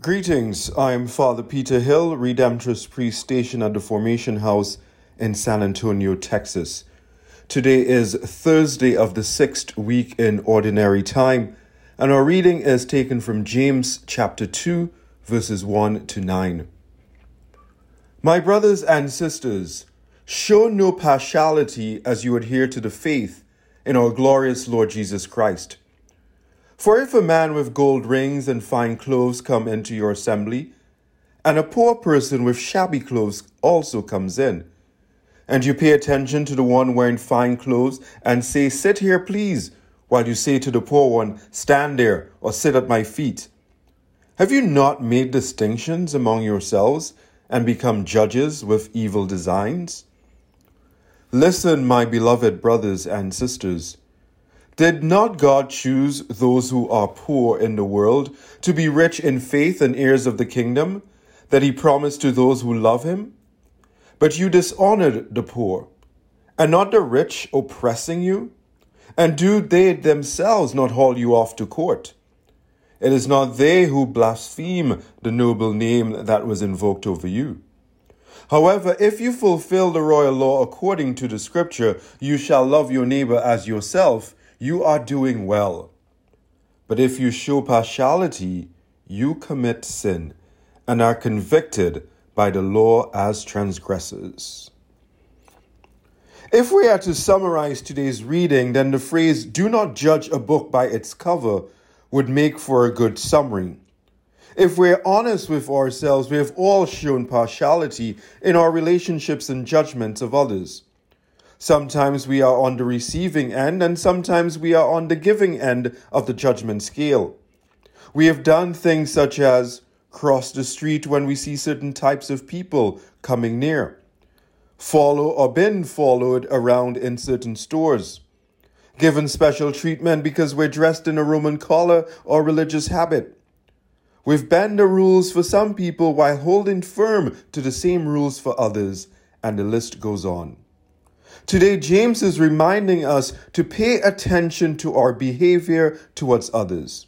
Greetings, I am Father Peter Hill, Redemptorist Priest stationed at the Formation House in San Antonio, Texas. Today is Thursday of the sixth week in Ordinary Time, and our reading is taken from James chapter 2, verses 1 to 9. My brothers and sisters, show no partiality as you adhere to the faith in our glorious Lord Jesus Christ. For if a man with gold rings and fine clothes come into your assembly, and a poor person with shabby clothes also comes in, and you pay attention to the one wearing fine clothes and say, Sit here, please, while you say to the poor one, Stand there or sit at my feet. Have you not made distinctions among yourselves and become judges with evil designs? Listen, my beloved brothers and sisters. Did not God choose those who are poor in the world to be rich in faith and heirs of the kingdom that he promised to those who love him? But you dishonored the poor, and not the rich oppressing you? And do they themselves not haul you off to court? It is not they who blaspheme the noble name that was invoked over you. However, if you fulfill the royal law according to the scripture, you shall love your neighbor as yourself you are doing well. But if you show partiality, you commit sin and are convicted by the law as transgressors. If we are to summarize today's reading, then the phrase, do not judge a book by its cover, would make for a good summary. If we're honest with ourselves, we have all shown partiality in our relationships and judgments of others. Sometimes we are on the receiving end, and sometimes we are on the giving end of the judgment scale. We have done things such as cross the street when we see certain types of people coming near, follow or been followed around in certain stores, given special treatment because we're dressed in a Roman collar or religious habit. We've bent the rules for some people while holding firm to the same rules for others, and the list goes on. Today, James is reminding us to pay attention to our behavior towards others.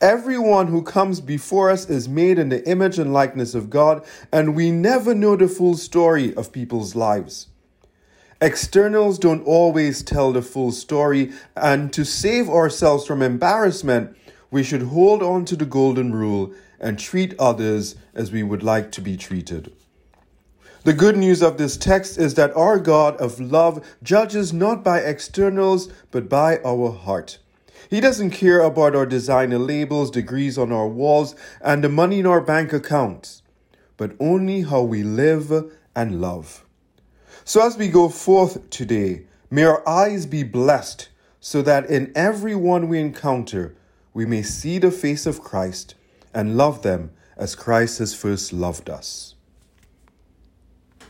Everyone who comes before us is made in the image and likeness of God, and we never know the full story of people's lives. Externals don't always tell the full story, and to save ourselves from embarrassment, we should hold on to the golden rule and treat others as we would like to be treated. The good news of this text is that our God of love judges not by externals, but by our heart. He doesn't care about our designer labels, degrees on our walls, and the money in our bank accounts, but only how we live and love. So as we go forth today, may our eyes be blessed so that in every one we encounter, we may see the face of Christ and love them as Christ has first loved us.